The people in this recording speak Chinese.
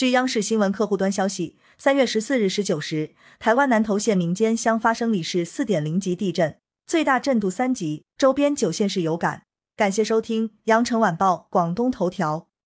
据央视新闻客户端消息，三月十四日十九时，台湾南投县民间乡发生里氏四点零级地震，最大震度三级，周边九县市有感。感谢收听羊城晚报广东头条。